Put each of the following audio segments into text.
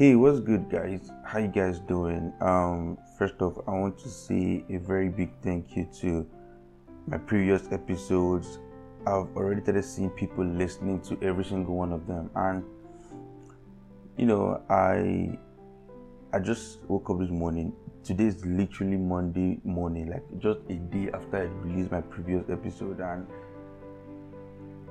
Hey, what's good, guys? How you guys doing? Um, first off, I want to say a very big thank you to my previous episodes. I've already started seeing people listening to every single one of them, and you know, I I just woke up this morning. Today is literally Monday morning, like just a day after I released my previous episode, and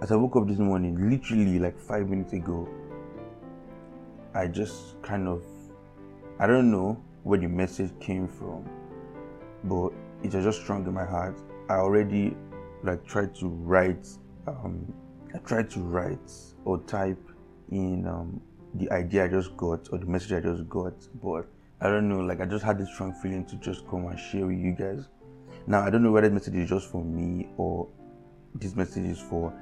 as I woke up this morning, literally like five minutes ago, I just kind of, I don't know where the message came from, but it was just strong in my heart. I already like tried to write, um, I tried to write or type in um, the idea I just got or the message I just got, but I don't know, like I just had this strong feeling to just come and share with you guys. Now I don't know whether the message is just for me or this message is for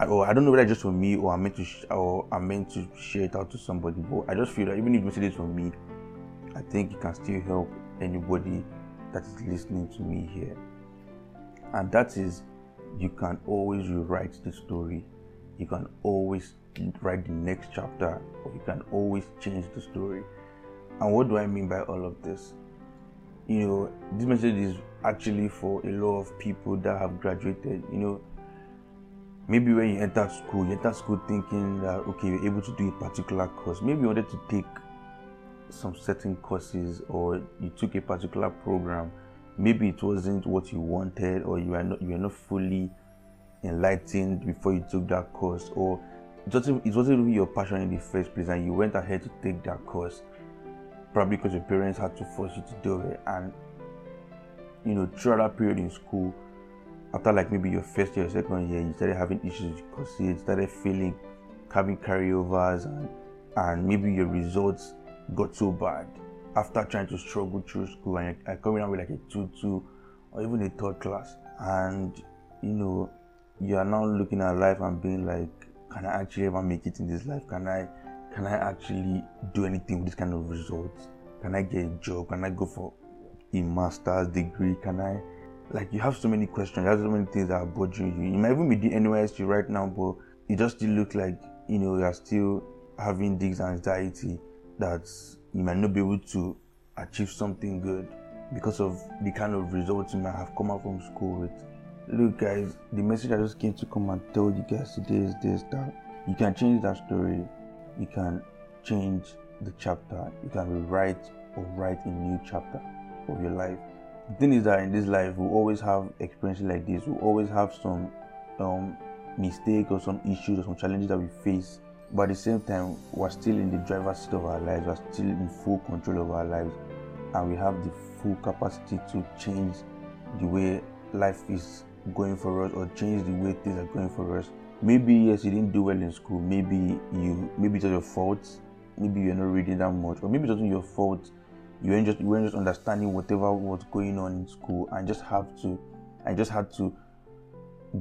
or oh, I don't know whether it's just for me or I'm meant to sh- or I'm meant to share it out to somebody. But I just feel that even if message is for me, I think it can still help anybody that is listening to me here. And that is, you can always rewrite the story. You can always write the next chapter, or you can always change the story. And what do I mean by all of this? You know, this message is actually for a lot of people that have graduated. You know, maybe when you enter school, you enter school thinking that okay, you're able to do a particular course. Maybe you wanted to take some certain courses or you took a particular program. Maybe it wasn't what you wanted or you are not you are not fully enlightened before you took that course or it wasn't, it wasn't even your passion in the first place and you went ahead to take that course probably because your parents had to force you to do it and you know throughout that period in school after like maybe your first year second year, you started having issues courses, you started feeling having carryovers, and, and maybe your results got so bad after trying to struggle through school and you're coming out with like a 2 2 or even a third class. And you know, you are now looking at life and being like, can I actually ever make it in this life? Can I can I actually do anything with this kind of results? Can I get a job? Can I go for a master's degree? Can I like you have so many questions, you have so many things that are bothering you. You might even be the NYSC right now, but it just still look like you know you are still having this anxiety that you might not be able to achieve something good because of the kind of results you might have come out from school with. Look, guys, the message I just came to come and tell you guys today is this that you can change that story, you can change the chapter, you can rewrite or write a new chapter of your life the thing is that in this life we always have experiences like this. We always have some um, mistake or some issues or some challenges that we face. But at the same time we're still in the driver's seat of our lives. We're still in full control of our lives. And we have the full capacity to change the way life is going for us or change the way things are going for us. Maybe yes you didn't do well in school. Maybe you maybe it's your fault. Maybe you're not reading that much. Or maybe it wasn't your fault you weren't just you weren't just understanding whatever was going on in school and just have to I just had to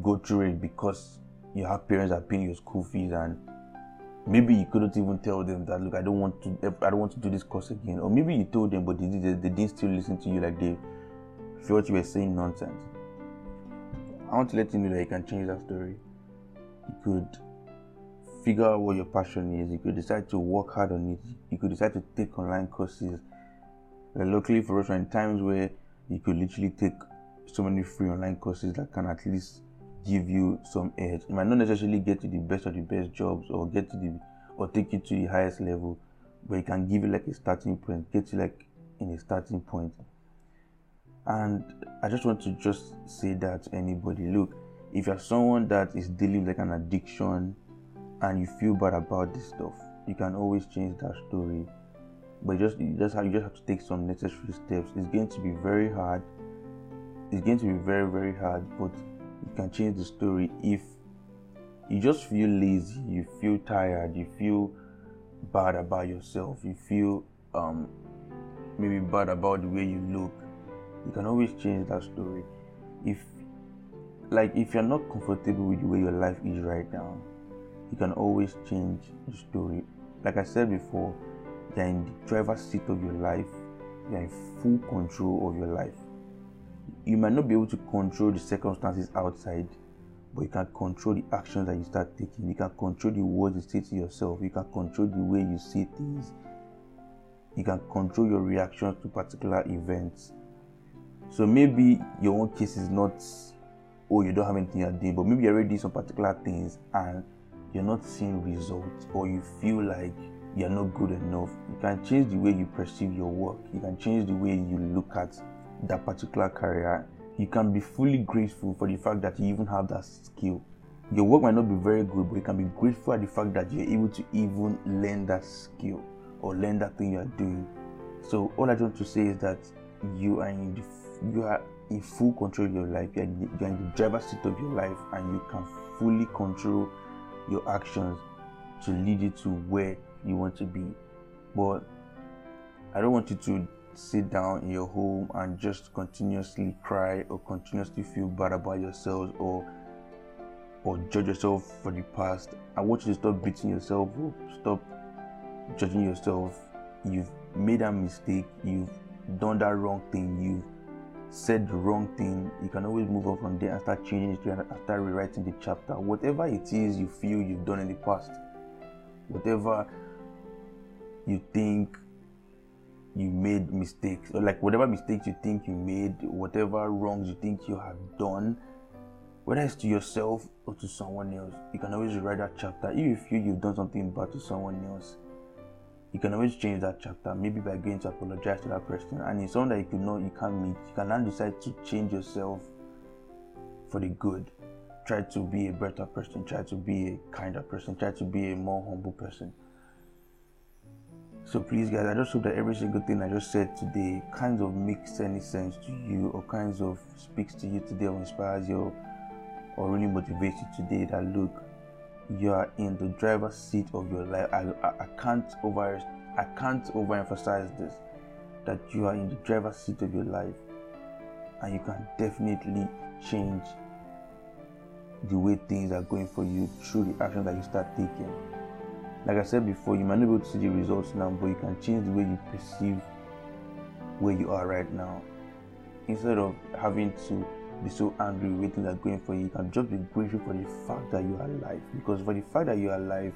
go through it because you have parents that paying your school fees and maybe you couldn't even tell them that look I don't want to I don't want to do this course again or maybe you told them but they, they, they didn't still listen to you like they felt you were saying nonsense. I want to let you know that you can change that story. You could figure out what your passion is. You could decide to work hard on it. You could decide to take online courses luckily for us, in times where you could literally take so many free online courses that can at least give you some edge. You might not necessarily get to the best of the best jobs or get to the or take you to the highest level, but it can give you like a starting point, get you like in a starting point. And I just want to just say that to anybody, look, if you're someone that is dealing like an addiction and you feel bad about this stuff, you can always change that story but just you just you just have to take some necessary steps. It's going to be very hard. It's going to be very very hard, but you can change the story if you just feel lazy, you feel tired, you feel bad about yourself, you feel um, maybe bad about the way you look. You can always change that story. If like if you're not comfortable with the way your life is right now, you can always change the story. Like I said before, you're in the driver's seat of your life, you're in full control of your life. you might not be able to control the circumstances outside, but you can control the actions that you start taking. You can control the words you say to yourself. You can control the way you see things. You can control your reactions to particular events. So maybe your own case is not, oh, you don't have anything you're doing, but maybe you're already doing some particular things and you're not seeing results, or you feel like you're not good enough. You can change the way you perceive your work. You can change the way you look at that particular career. You can be fully grateful for the fact that you even have that skill. Your work might not be very good, but you can be grateful at the fact that you're able to even learn that skill or learn that thing you're doing. So all I want to say is that you are in the, you are in full control of your life. You're in, the, you're in the driver's seat of your life, and you can fully control your actions to lead you to where you want to be. But I don't want you to sit down in your home and just continuously cry or continuously feel bad about yourselves or or judge yourself for the past. I want you to stop beating yourself up, stop judging yourself. You've made a mistake, you've done that wrong thing, you've said the wrong thing. You can always move on from there and start changing it and start rewriting the chapter. Whatever it is you feel you've done in the past, whatever you think you made mistakes or like whatever mistakes you think you made whatever wrongs you think you have done whether it's to yourself or to someone else you can always write that chapter. If you feel you've done something bad to someone else you can always change that chapter maybe by going to apologize to that person. And it's someone that you know you can't meet you can now decide to change yourself for the good. Try to be a better person try to be a kinder person try to be a more humble person so please, guys, I just hope that every single thing I just said today kind of makes any sense to you, or kinds of speaks to you today, or inspires you, or really motivates you today. That look, you are in the driver's seat of your life. I, I, I can't over I can't overemphasize this. That you are in the driver's seat of your life, and you can definitely change the way things are going for you through the actions that you start taking. Like I said before, you might not be able to see the results now, but you can change the way you perceive where you are right now. Instead of having to be so angry with things that are going for you, you can just be grateful for the fact that you are alive. Because for the fact that you are alive,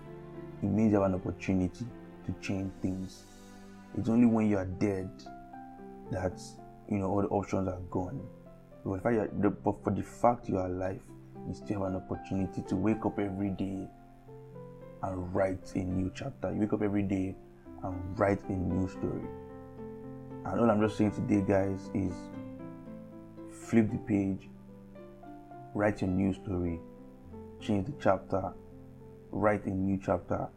it means you have an opportunity to change things. It's only when you are dead that you know all the options are gone. But for the fact you are alive, you still have an opportunity to wake up every day and write a new chapter. You wake up every day and write a new story. And all I'm just saying today, guys, is flip the page, write a new story, change the chapter, write a new chapter,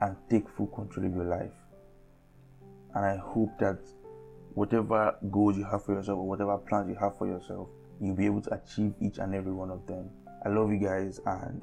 and take full control of your life. And I hope that whatever goals you have for yourself or whatever plans you have for yourself, you'll be able to achieve each and every one of them. I love you guys and